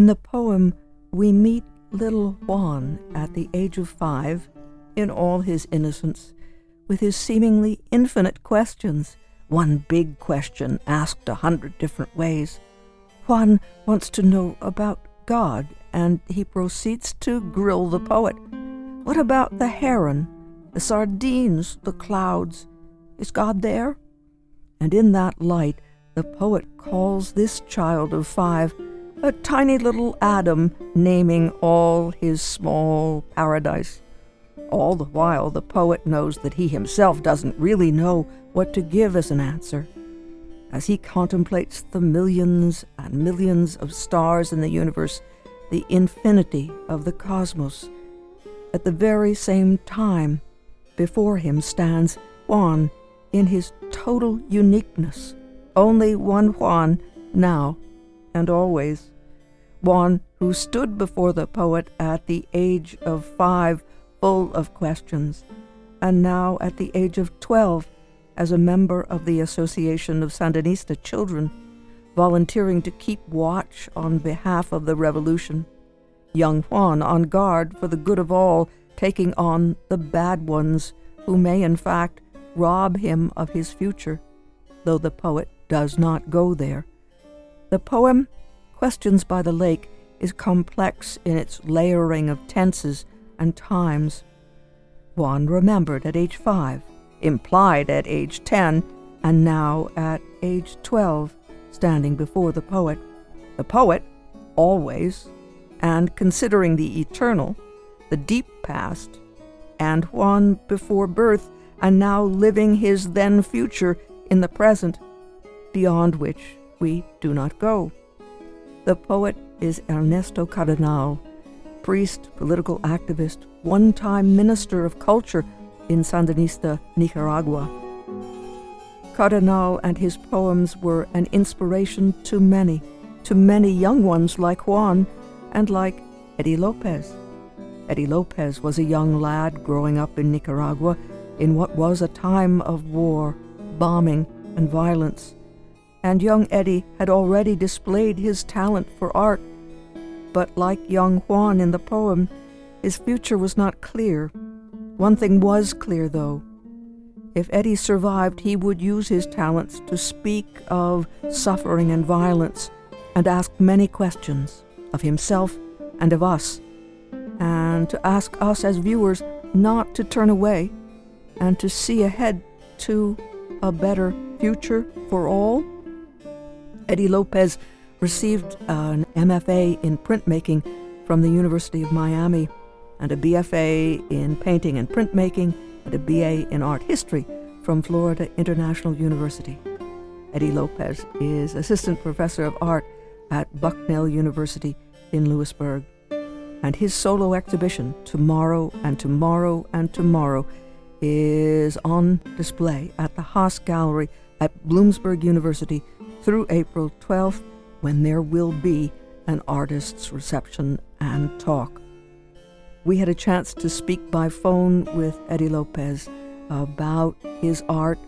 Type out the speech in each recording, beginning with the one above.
In the poem, we meet little Juan at the age of five, in all his innocence, with his seemingly infinite questions, one big question asked a hundred different ways. Juan wants to know about God, and he proceeds to grill the poet. What about the heron, the sardines, the clouds? Is God there? And in that light, the poet calls this child of five a tiny little Adam, naming all his small paradise. All the while, the poet knows that he himself doesn't really know what to give as an answer. As he contemplates the millions and millions of stars in the universe, the infinity of the cosmos, at the very same time, before him stands Juan in his total uniqueness, only one Juan now and always. Juan who stood before the poet at the age of five, full of questions, and now at the age of twelve, as a member of the Association of Sandinista Children, volunteering to keep watch on behalf of the revolution. Young Juan on guard for the good of all, taking on the bad ones who may, in fact, rob him of his future, though the poet does not go there. The poem, Questions by the Lake, is complex in its layering of tenses and times. Juan remembered at age five, implied at age ten, and now at age twelve, standing before the poet. The poet, always, and considering the eternal, the deep past, and Juan before birth, and now living his then future in the present, beyond which we do not go. The poet is Ernesto Cardenal, priest, political activist, one time minister of culture in Sandinista Nicaragua. Cardenal and his poems were an inspiration to many, to many young ones like Juan and like Eddie Lopez. Eddie Lopez was a young lad growing up in Nicaragua in what was a time of war, bombing, and violence. And young Eddie had already displayed his talent for art, but like young Juan in the poem, his future was not clear. One thing was clear, though. If Eddie survived, he would use his talents to speak of suffering and violence and ask many questions of himself and of us, and to ask us as viewers not to turn away and to see ahead to a better future for all. Eddie Lopez received an MFA in printmaking from the University of Miami and a BFA in painting and printmaking and a BA in art history from Florida International University. Eddie Lopez is assistant professor of art at Bucknell University in Lewisburg. And his solo exhibition, Tomorrow and Tomorrow and Tomorrow, is on display at the Haas Gallery at Bloomsburg University through April 12th, when there will be an artist's reception and talk. We had a chance to speak by phone with Eddie Lopez about his art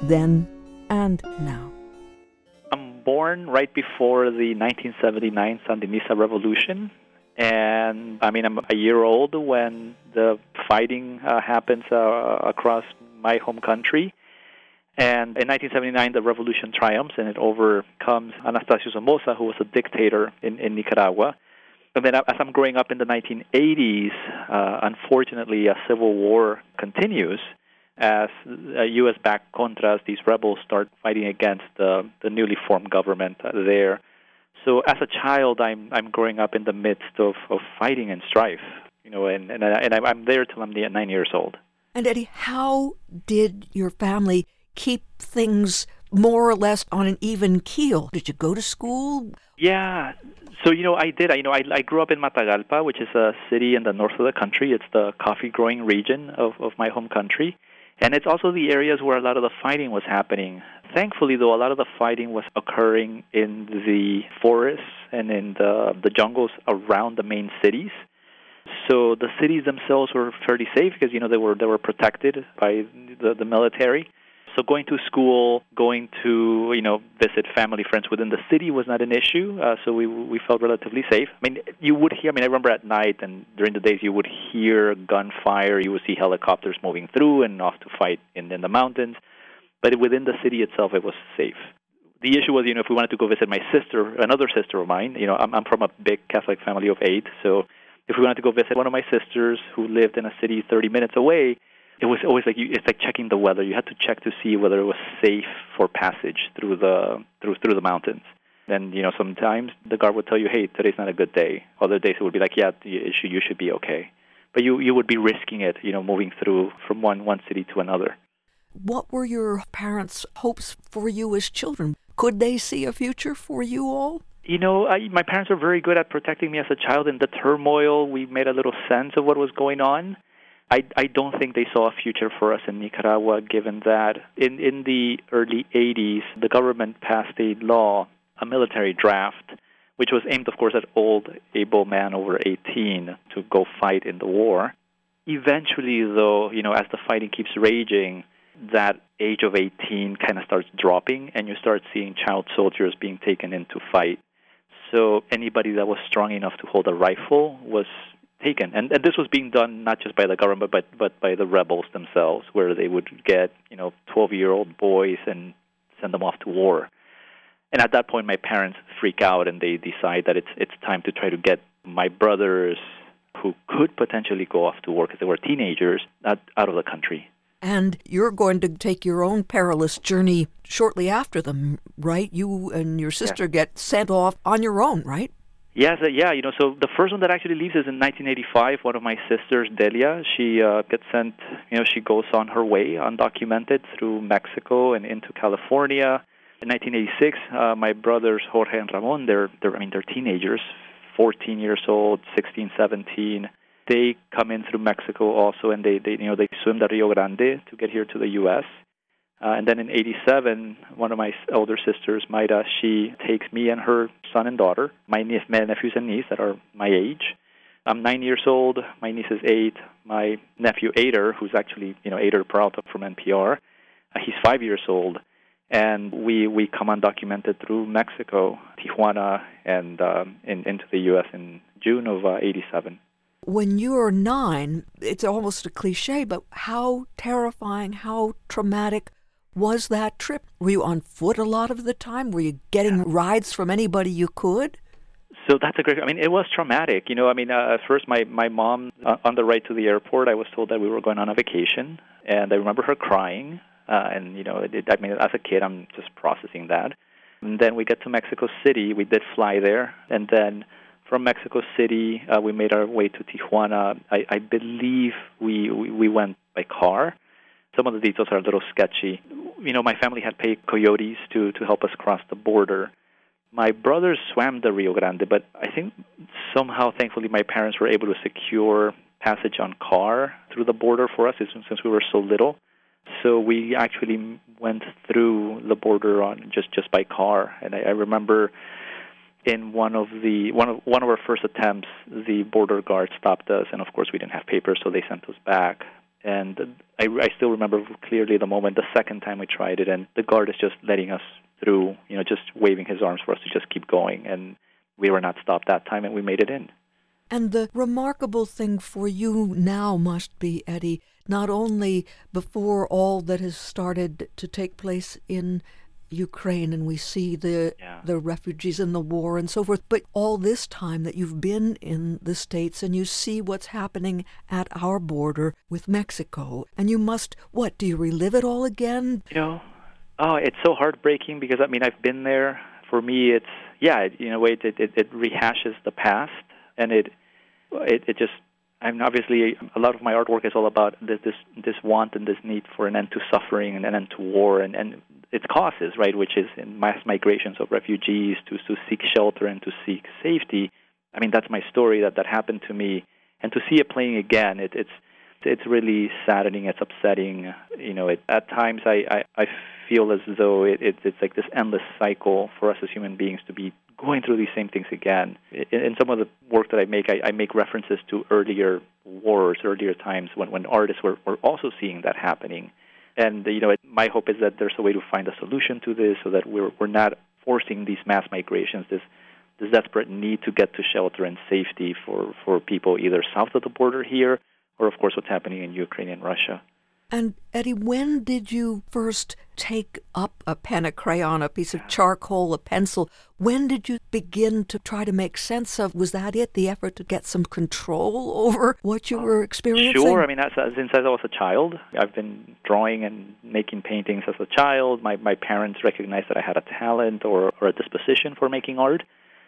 then and now. I'm born right before the 1979 Sandinista Revolution. And I mean, I'm a year old when the fighting uh, happens uh, across my home country. And in 1979, the revolution triumphs and it overcomes Anastasio Somoza, who was a dictator in, in Nicaragua. And then, as I'm growing up in the 1980s, uh, unfortunately, a civil war continues as uh, U.S. backed Contras, these rebels, start fighting against the, the newly formed government there. So, as a child, I'm I'm growing up in the midst of, of fighting and strife, you know, and and, and I'm there till I'm nine years old. And Eddie, how did your family keep things more or less on an even keel? Did you go to school? Yeah. So you know, I did. I, you know, I, I grew up in Matagalpa, which is a city in the north of the country. It's the coffee growing region of, of my home country, and it's also the areas where a lot of the fighting was happening. Thankfully, though, a lot of the fighting was occurring in the forests and in the the jungles around the main cities. So the cities themselves were fairly safe because you know they were they were protected by the the military. So going to school, going to you know visit family friends within the city was not an issue. Uh, so we we felt relatively safe. I mean, you would hear. I mean, I remember at night and during the days you would hear gunfire. You would see helicopters moving through and off to fight in in the mountains. But within the city itself, it was safe. The issue was, you know, if we wanted to go visit my sister, another sister of mine, you know, I'm, I'm from a big Catholic family of eight, so if we wanted to go visit one of my sisters who lived in a city 30 minutes away, it was always like you, it's like checking the weather. You had to check to see whether it was safe for passage through the through through the mountains. And you know, sometimes the guard would tell you, "Hey, today's not a good day." Other days it would be like, "Yeah, you should you should be okay." But you you would be risking it, you know, moving through from one one city to another. What were your parents' hopes for you as children? Could they see a future for you all? You know, I, my parents were very good at protecting me as a child. In the turmoil, we made a little sense of what was going on. I, I don't think they saw a future for us in Nicaragua, given that in, in the early 80s, the government passed a law, a military draft, which was aimed, of course, at old, able men over 18 to go fight in the war. Eventually, though, you know, as the fighting keeps raging, that age of 18 kind of starts dropping, and you start seeing child soldiers being taken in to fight. So anybody that was strong enough to hold a rifle was taken, and, and this was being done not just by the government, but but by the rebels themselves, where they would get you know 12-year-old boys and send them off to war. And at that point, my parents freak out and they decide that it's it's time to try to get my brothers, who could potentially go off to war because they were teenagers, out, out of the country. And you're going to take your own perilous journey shortly after them, right? You and your sister yeah. get sent off on your own, right? Yes, uh, yeah. You know, so the first one that actually leaves is in 1985. One of my sisters, Delia, she uh, gets sent. You know, she goes on her way, undocumented, through Mexico and into California. In 1986, uh, my brothers Jorge and Ramon, they're, they're, I mean, they're teenagers, 14 years old, 16, 17 they come in through Mexico also, and they, they you know they swim the Rio Grande to get here to the U.S. Uh, and then in '87, one of my older sisters, Maida, she takes me and her son and daughter, my, niece, my nephews and niece that are my age. I'm nine years old. My niece is eight. My nephew Eyder, who's actually you know Eyder Peralta from NPR, uh, he's five years old, and we we come undocumented through Mexico, Tijuana, and um, in, into the U.S. in June of '87. Uh, when you're nine, it's almost a cliche, but how terrifying, how traumatic was that trip? Were you on foot a lot of the time? Were you getting rides from anybody you could? So that's a great. I mean, it was traumatic. You know, I mean, uh, at first, my my mom uh, on the ride to the airport, I was told that we were going on a vacation, and I remember her crying. Uh, and you know, it, I mean, as a kid, I'm just processing that. And then we get to Mexico City. We did fly there, and then from Mexico City, uh, we made our way to Tijuana. I, I believe we, we, we went by car. Some of the details are a little sketchy. You know, my family had paid coyotes to to help us cross the border. My brothers swam the Rio Grande, but I think somehow, thankfully, my parents were able to secure passage on car through the border for us since we were so little. So we actually went through the border on just just by car, and I, I remember in one of the one of one of our first attempts, the border guard stopped us, and of course we didn't have papers, so they sent us back. And I, I still remember clearly the moment the second time we tried it, and the guard is just letting us through, you know, just waving his arms for us to just keep going, and we were not stopped that time, and we made it in. And the remarkable thing for you now must be, Eddie, not only before all that has started to take place in Ukraine and we see the yeah. the refugees and the war and so forth. But all this time that you've been in the states and you see what's happening at our border with Mexico, and you must what? Do you relive it all again? You know, oh, it's so heartbreaking because I mean I've been there. For me, it's yeah, in a way it it, it rehashes the past and it it it just Mean, obviously, a lot of my artwork is all about this, this this want and this need for an end to suffering and an end to war and, and its causes, right? Which is mass migrations of refugees to to seek shelter and to seek safety. I mean, that's my story that that happened to me, and to see it playing again, it, it's it's really saddening. It's upsetting. You know, it, at times I, I I feel as though it, it it's like this endless cycle for us as human beings to be going through these same things again. In, in some of the work that I make, I, I make references to earlier wars, earlier times when, when artists were, were also seeing that happening. And you know, it, my hope is that there's a way to find a solution to this, so that we're we're not forcing these mass migrations, this this desperate need to get to shelter and safety for for people either south of the border here, or of course what's happening in Ukraine and Russia. And Eddie, when did you first take up a pen, a crayon, a piece of charcoal, a pencil? When did you begin to try to make sense of? Was that it? The effort to get some control over what you were experiencing? Sure. I mean, as, since I was a child, I've been drawing and making paintings as a child. My my parents recognized that I had a talent or, or a disposition for making art.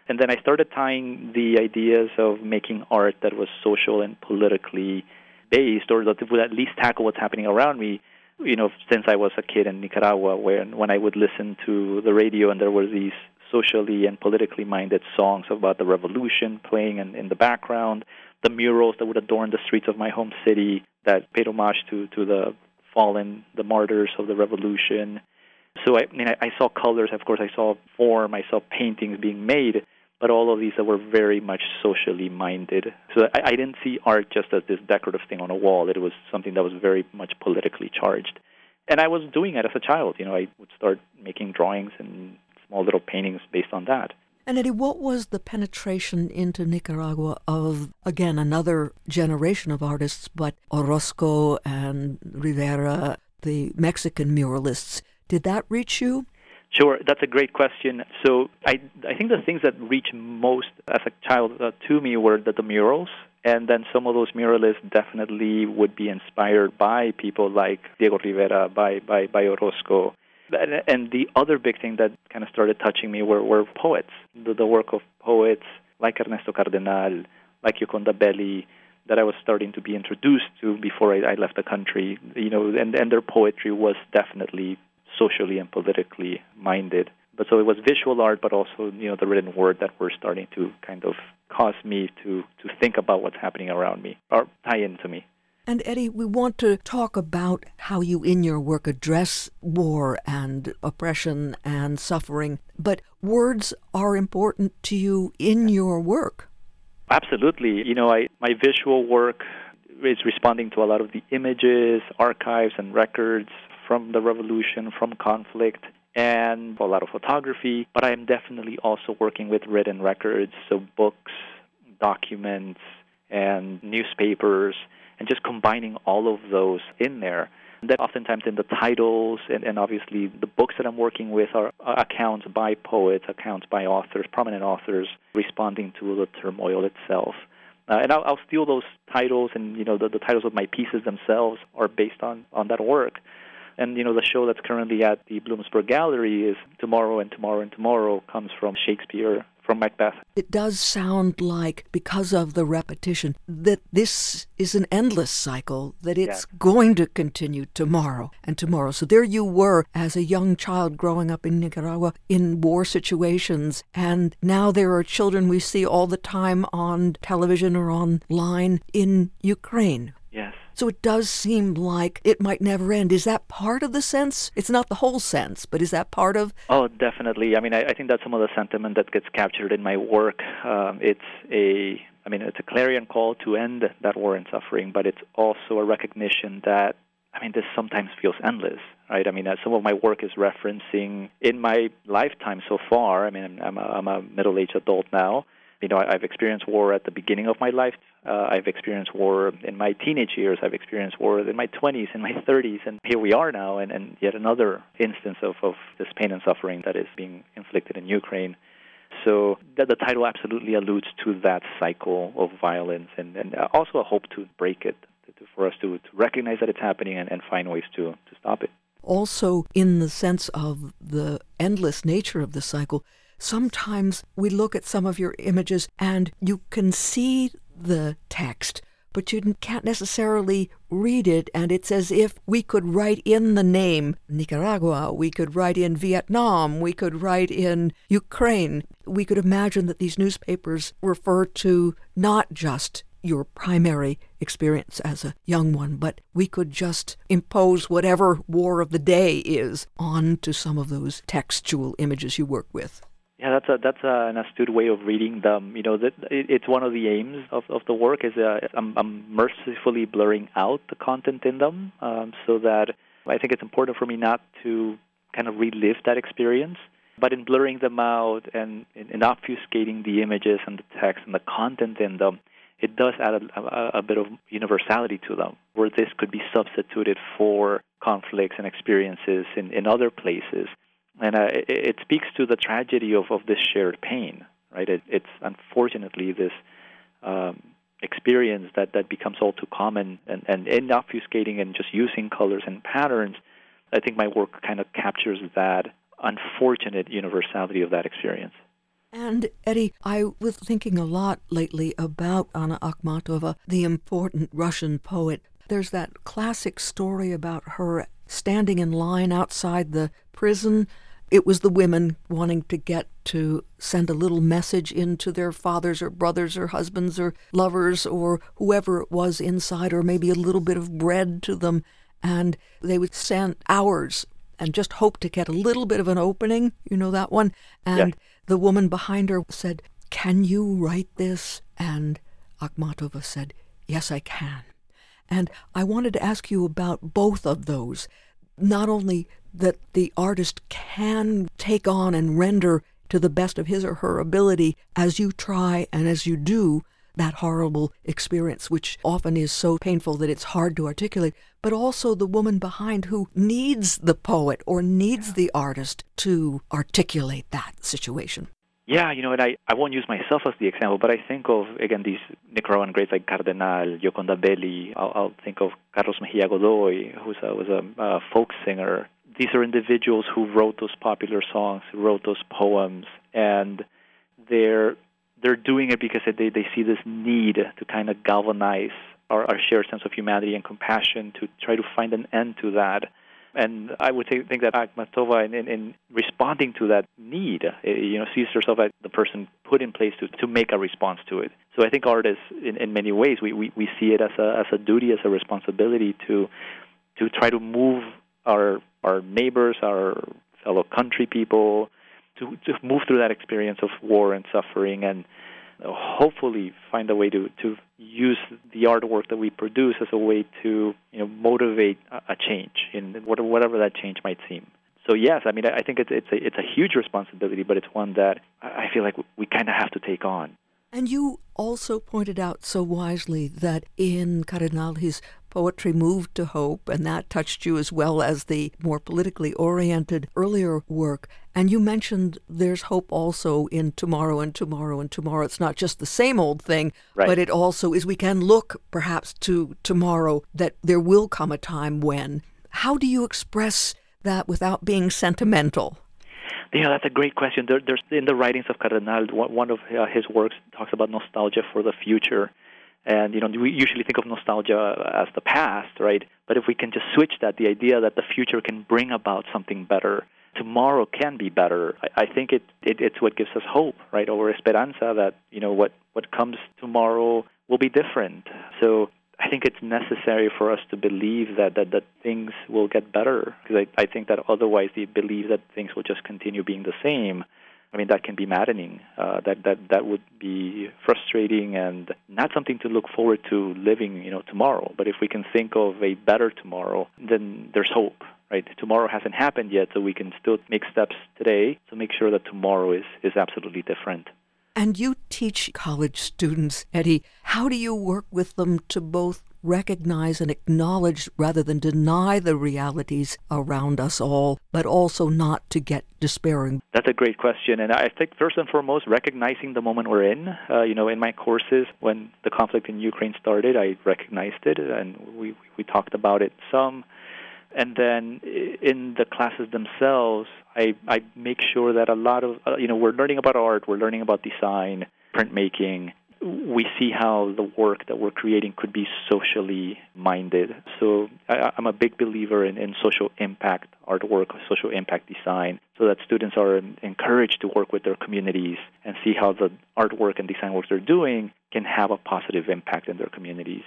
And then I started tying the ideas of making art that was social and politically based or that it would at least tackle what's happening around me you know since I was a kid in Nicaragua when when I would listen to the radio and there were these socially and politically minded songs about the revolution playing in, in the background the murals that would adorn the streets of my home city that paid homage to to the fallen the martyrs of the revolution. So I, I mean I, I saw colors of course I saw form I saw paintings being made but all of these that were very much socially minded. So I, I didn't see art just as this decorative thing on a wall. It was something that was very much politically charged. And I was doing it as a child. You know, I would start making drawings and small little paintings based on that. And Eddie, what was the penetration into Nicaragua of, again, another generation of artists, but Orozco and Rivera, the Mexican muralists? Did that reach you? Sure, that's a great question. So I I think the things that reached most as a child uh, to me were the, the murals, and then some of those muralists definitely would be inspired by people like Diego Rivera, by by by Orozco. And, the other big thing that kind of started touching me were, were poets, the, the work of poets like Ernesto Cardenal, like Gioconda Belli, that I was starting to be introduced to before I, I left the country. You know, and, and their poetry was definitely socially and politically minded. But so it was visual art, but also you know the written word that were starting to kind of cause me to to think about what's happening around me or tie into me. And Eddie, we want to talk about how you in your work address war and oppression and suffering, but words are important to you in your work. Absolutely. You know, I my visual work is responding to a lot of the images, archives, and records from the revolution, from conflict, and a lot of photography. But I am definitely also working with written records, so books, documents, and newspapers, and just combining all of those in there. And then oftentimes in the titles and, and obviously the books that I'm working with are accounts by poets, accounts by authors, prominent authors, responding to the turmoil itself. Uh, and I'll, I'll steal those titles, and you know the, the titles of my pieces themselves are based on on that work. And you know, the show that's currently at the Bloomsburg Gallery is Tomorrow and Tomorrow and Tomorrow comes from Shakespeare from Macbeth. It does sound like, because of the repetition, that this is an endless cycle, that it's yeah. going to continue tomorrow and tomorrow. So there you were as a young child growing up in Nicaragua in war situations, and now there are children we see all the time on television or online in Ukraine. So it does seem like it might never end. Is that part of the sense? It's not the whole sense, but is that part of? Oh, definitely. I mean, I, I think that's some of the sentiment that gets captured in my work. Um, it's a, I mean, it's a clarion call to end that war and suffering, but it's also a recognition that I mean, this sometimes feels endless, right? I mean, uh, some of my work is referencing in my lifetime so far. I mean, I'm a, I'm a middle-aged adult now. You know, I've experienced war at the beginning of my life uh, I've experienced war in my teenage years. I've experienced war in my 20s, in my 30s, and here we are now, and, and yet another instance of, of this pain and suffering that is being inflicted in Ukraine. So the, the title absolutely alludes to that cycle of violence, and, and also a hope to break it, to, for us to, to recognize that it's happening and, and find ways to, to stop it. Also, in the sense of the endless nature of the cycle, sometimes we look at some of your images and you can see the text, but you can't necessarily read it, and it's as if we could write in the name Nicaragua, we could write in Vietnam, we could write in Ukraine. We could imagine that these newspapers refer to not just your primary experience as a young one, but we could just impose whatever war of the day is onto some of those textual images you work with. Yeah, that's a that's a, an astute way of reading them. You know, that it, it's one of the aims of, of the work is uh, I'm, I'm mercifully blurring out the content in them, um, so that I think it's important for me not to kind of relive that experience. But in blurring them out and in obfuscating the images and the text and the content in them, it does add a, a, a, bit of universality to them, where this could be substituted for conflicts and experiences in, in other places. And uh, it, it, speaks to the tragedy of, of this shared pain, right? It, it's unfortunately this um, experience that, that becomes all too common, and, and in obfuscating and just using colors and patterns, I think my work kind of captures that unfortunate universality of that experience. And Eddie, I was thinking a lot lately about Anna Akhmatova, the important Russian poet. There's that classic story about her standing in line outside the prison. It was the women wanting to get to send a little message in to their fathers or brothers or husbands or lovers or whoever it was inside, or maybe a little bit of bread to them. And they would stand hours and just hope to get a little bit of an opening. You know that one? And yeah. the woman behind her said, Can you write this? And Akhmatova said, Yes, I can. And I wanted to ask you about both of those. Not only that the artist can take on and render to the best of his or her ability as you try and as you do, that horrible experience, which often is so painful that it's hard to articulate, but also the woman behind who needs the poet or needs the artist to articulate that situation. Yeah, you know, and I, I won't use myself as the example, but I think of, again, these Nicaraguan greats like Cardenal, Gioconda Belli. I'll, I'll think of Carlos Mejia Godoy, who was a uh, folk singer. These are individuals who wrote those popular songs, who wrote those poems, and they're they're doing it because they, they see this need to kind of galvanize our, our shared sense of humanity and compassion to try to find an end to that. And I would think that Akhmatova, in, in, in, responding to that need, uh, you know, sees herself as the person put in place to, to make a response to it. So I think artists, in, in many ways, we, we, we see it as a, as a duty, as a responsibility to, to try to move our, our neighbors, our fellow country people, to, to move through that experience of war and suffering and hopefully find a way to, to use the artwork that we produce as a way to you know motivate a, change in whatever that change might seem. So yes, I mean I think it's it's a it's a huge responsibility, but it's one that I feel like we kind of have to take on. And you also pointed out so wisely that in Cardenal his poetry moved to hope, and that touched you as well as the more politically oriented earlier work. And you mentioned there's hope also in tomorrow and tomorrow and tomorrow. It's not just the same old thing, right. but it also is we can look perhaps to tomorrow that there will come a time when. How do you express that without being sentimental? Yeah, that's a great question. There, there's in the writings of Cardenal, one of uh, his works talks about nostalgia for the future, and you know, we usually think of nostalgia as the past, right? But if we can just switch that, the idea that the future can bring about something better, tomorrow can be better. I, I think it, it it's what gives us hope, right? Or esperanza that you know what what comes tomorrow will be different. So I think it's necessary for us to believe that that, that things will get better because I, I think that otherwise the belief that things will just continue being the same I mean, that can be maddening. Uh, that that that would be frustrating and not something to look forward to living, you know, tomorrow. But if we can think of a better tomorrow, then there's hope, right? Tomorrow hasn't happened yet, so we can still make steps today to make sure that tomorrow is is absolutely different. And you teach college students, Eddie. How do you work with them to both recognize and acknowledge rather than deny the realities around us all, but also not to get despairing? That's a great question. And I think first and foremost, recognizing the moment we're in. Uh, you know, in my courses, when the conflict in Ukraine started, I recognized it and we, we talked about it some. And then in the classes themselves, I, I make sure that a lot of, uh, you know, we're learning about art, we're learning about design, printmaking, we see how the work that we're creating could be socially minded. So I, am a big believer in, in social impact artwork, social impact design, so that students are encouraged to work with their communities and see how the artwork and design work they're doing can have a positive impact in their communities.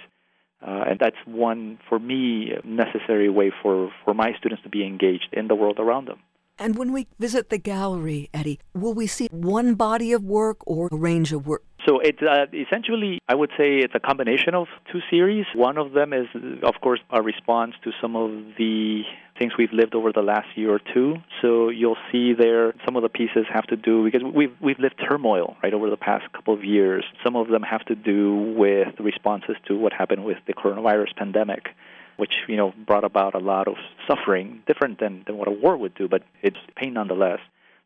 Uh, and that's one, for me, necessary way for, for my students to be engaged in the world around them. And when we visit the gallery, Eddie, will we see one body of work or a range of work? So it's uh, essentially, I would say it's a combination of two series. One of them is, of course, a response to some of the things we've lived over the last year or two. So you'll see there some of the pieces have to do because we've we've lived turmoil right over the past couple of years. Some of them have to do with responses to what happened with the coronavirus pandemic, which you know brought about a lot of suffering, different than, than what a war would do, but it's pain nonetheless.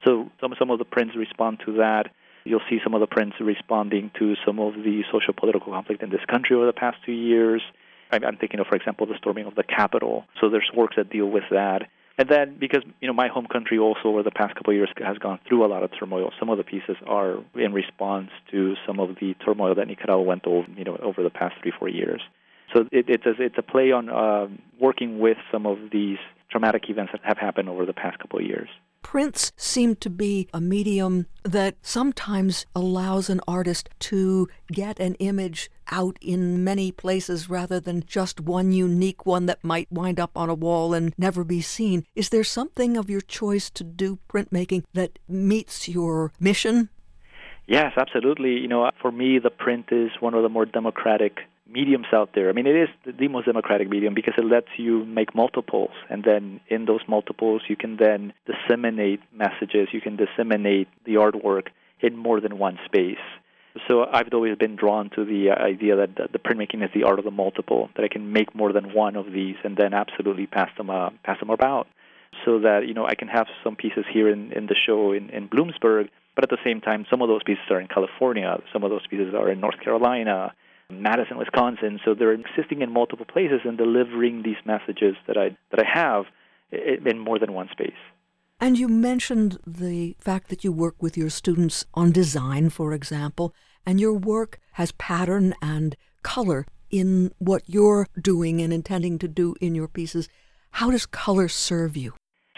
So some some of the prints respond to that. You'll see some of the prints responding to some of the social political conflict in this country over the past two years. I'm thinking of, for example, the storming of the Capitol. So there's works that deal with that. And then, because you know my home country also over the past couple of years has gone through a lot of turmoil, some of the pieces are in response to some of the turmoil that Nicaragua went over, you know, over the past three, four years. So it, it's a, it's a play on uh, working with some of these traumatic events that have happened over the past couple of years. Prints seem to be a medium that sometimes allows an artist to get an image out in many places rather than just one unique one that might wind up on a wall and never be seen. Is there something of your choice to do printmaking that meets your mission? Yes, absolutely. You know, for me, the print is one of the more democratic mediums out there. I mean, it is the most democratic medium because it lets you make multiples, and then in those multiples, you can then disseminate messages. You can disseminate the artwork in more than one space. So I've always been drawn to the idea that the, the printmaking is the art of the multiple. That I can make more than one of these, and then absolutely pass them uh, pass them about, so that you know I can have some pieces here in, in the show in, in Bloomsburg. But at the same time, some of those pieces are in California, some of those pieces are in North Carolina, Madison, Wisconsin. So they're existing in multiple places and delivering these messages that I that I have in more than one space. And you mentioned the fact that you work with your students on design, for example, and your work has pattern and color in what you're doing and intending to do in your pieces. How does color serve you?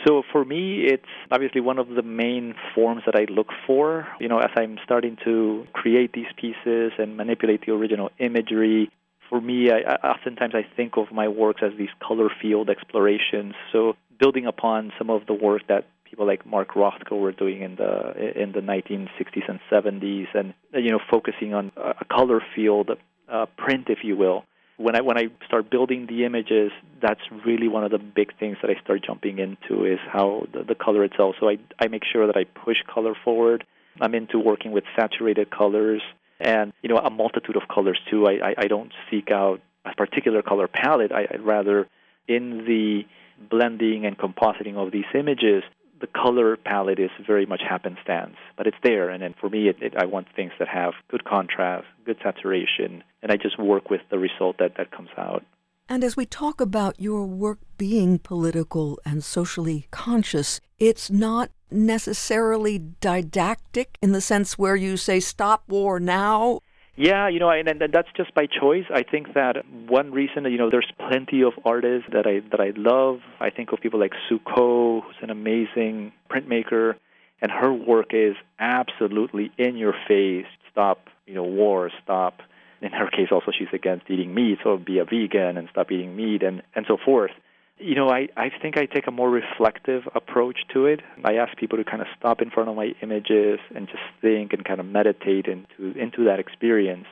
So for me, it's obviously one of the main forms that I look for. You know, as I'm starting to create these pieces and manipulate the original imagery, for me, I, oftentimes I think of my works as these color field explorations. So building upon some of the work that people like Mark Rothko were doing in the in the 1960s and 70s, and you know, focusing on a color field uh, print, if you will when I when I start building the images, that's really one of the big things that I start jumping into is how the, the color itself. So I I make sure that I push color forward. I'm into working with saturated colors and you know a multitude of colors too. I I, I don't seek out a particular color palette. I, I'd rather in the blending and compositing of these images the color palette is very much happenstance, but it's there. And then for me, it, it, I want things that have good contrast, good saturation, and I just work with the result that, that comes out. And as we talk about your work being political and socially conscious, it's not necessarily didactic in the sense where you say, stop war now. Yeah, you know, and, and that's just by choice. I think that one reason, you know, there's plenty of artists that I that I love. I think of people like Sue Coe, who's an amazing printmaker, and her work is absolutely in your face. Stop, you know, war. Stop. In her case, also she's against eating meat, so be a vegan and stop eating meat, and and so forth you know, I, I think I take a more reflective approach to it. I ask people to kind of stop in front of my images and just think and kind of meditate into into that experience.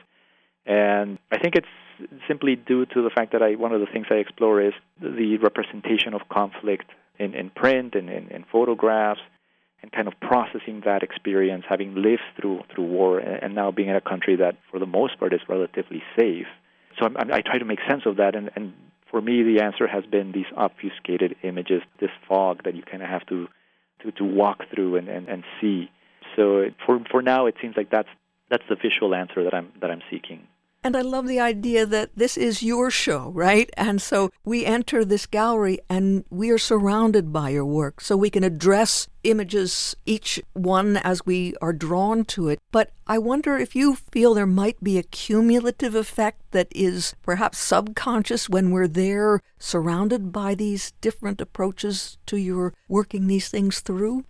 And I think it's simply due to the fact that I one of the things I explore is the representation of conflict in, in print and in, in photographs and kind of processing that experience, having lived through through war and now being in a country that for the most part is relatively safe. So I'm, i try to make sense of that and, and for me, the answer has been these obfuscated images, this fog that you kind of have to, to, to walk through and, and, and see. So for, for now, it seems like that's, that's the visual answer that I'm, that I'm seeking. And I love the idea that this is your show, right? And so we enter this gallery and we are surrounded by your work. So we can address images, each one as we are drawn to it. But I wonder if you feel there might be a cumulative effect that is perhaps subconscious when we're there surrounded by these different approaches to your working these things through?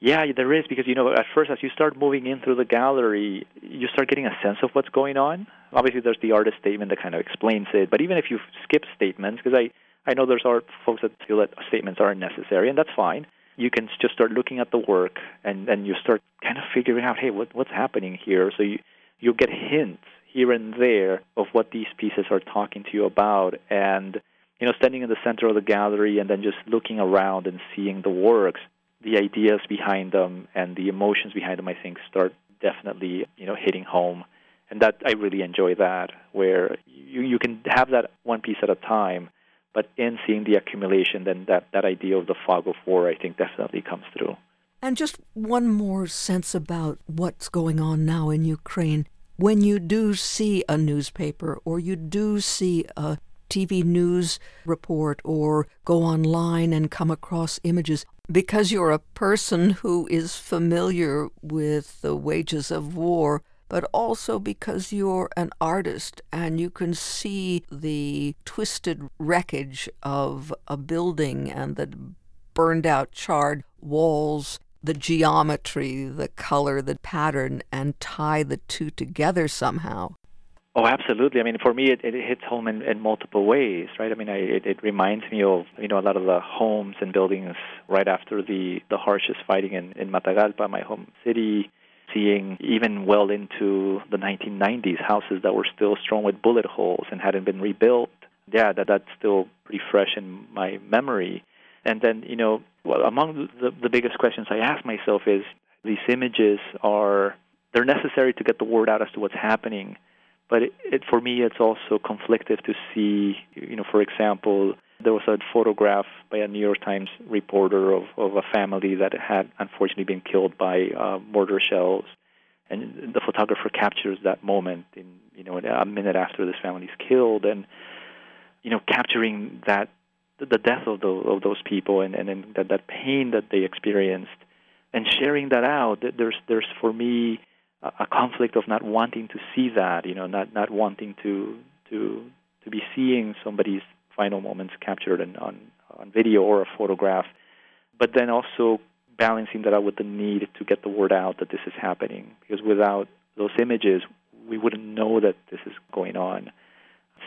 Yeah, there is because you know at first as you start moving in through the gallery, you start getting a sense of what's going on. Obviously, there's the artist statement that kind of explains it, but even if you skip statements, because I I know there's art folks that feel that statements aren't necessary, and that's fine. You can just start looking at the work, and then you start kind of figuring out, hey, what what's happening here? So you you get hints here and there of what these pieces are talking to you about, and you know, standing in the center of the gallery and then just looking around and seeing the works, the ideas behind them and the emotions behind them, I think, start definitely, you know, hitting home. And that I really enjoy that, where you, you can have that one piece at a time, but in seeing the accumulation, then that, that idea of the fog of war, I think, definitely comes through. And just one more sense about what's going on now in Ukraine. When you do see a newspaper or you do see a TV news report or go online and come across images, because you're a person who is familiar with the wages of war, but also because you're an artist and you can see the twisted wreckage of a building and the burned out, charred walls, the geometry, the color, the pattern, and tie the two together somehow. Oh, absolutely. I mean, for me, it, it hits home in, in multiple ways, right? I mean, I, it, it reminds me of you know a lot of the homes and buildings right after the the harshest fighting in in Matagalpa, my home city. Seeing even well into the 1990s houses that were still strewn with bullet holes and hadn't been rebuilt. Yeah, that that's still pretty fresh in my memory. And then you know, well, among the the biggest questions I ask myself is these images are they're necessary to get the word out as to what's happening but it, it, for me, it's also conflictive to see, you know, for example, there was a photograph by a New York Times reporter of, of a family that had unfortunately been killed by uh, mortar shells, and the photographer captures that moment in, you know, a minute after this family is killed, and you know, capturing that the death of, the, of those people and and, and that, that pain that they experienced, and sharing that out. There's there's for me a conflict of not wanting to see that, you know, not not wanting to to to be seeing somebody's final moments captured in, on on video or a photograph, but then also balancing that out with the need to get the word out that this is happening, because without those images, we wouldn't know that this is going on.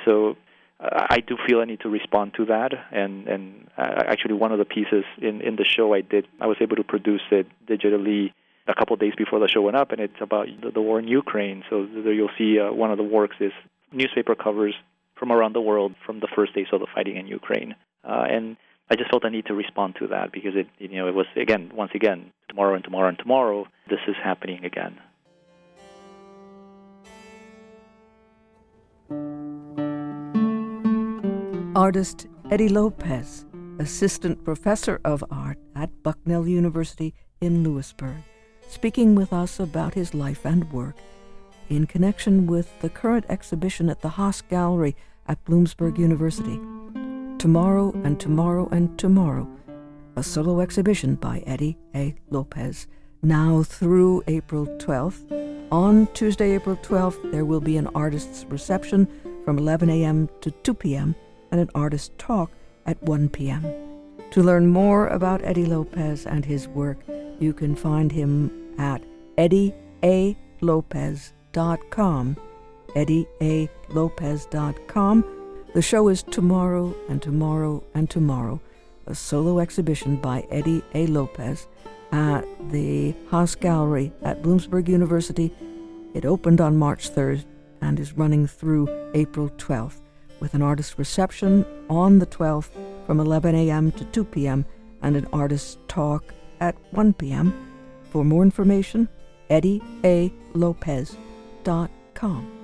So uh, I do feel I need to respond to that, and and uh, actually one of the pieces in in the show I did, I was able to produce it digitally a couple days before the show went up, and it's about the, the war in Ukraine. So there you'll see uh, one of the works is newspaper covers from around the world from the first days of the fighting in Ukraine, uh, and I just felt I need to respond to that because it, you know, it was again, once again, tomorrow and tomorrow and tomorrow, this is happening again. Artist Eddie Lopez, assistant professor of art at Bucknell University in Lewisburg speaking with us about his life and work in connection with the current exhibition at the Haas Gallery at Bloomsburg University. Tomorrow and Tomorrow and Tomorrow, a solo exhibition by Eddie A. Lopez, now through April 12th. On Tuesday, April 12th, there will be an artist's reception from 11 a.m. to 2 p.m. and an artist talk at 1 p.m. To learn more about Eddie Lopez and his work, you can find him at eddiealopez.com. eddiealopez.com. The show is Tomorrow and Tomorrow and Tomorrow, a solo exhibition by Eddie A. Lopez at the Haas Gallery at Bloomsburg University. It opened on March 3rd and is running through April 12th with an artist reception on the 12th from 11 a.m. to 2 p.m. and an artist talk at 1 p.m. For more information, eddiealopez.com.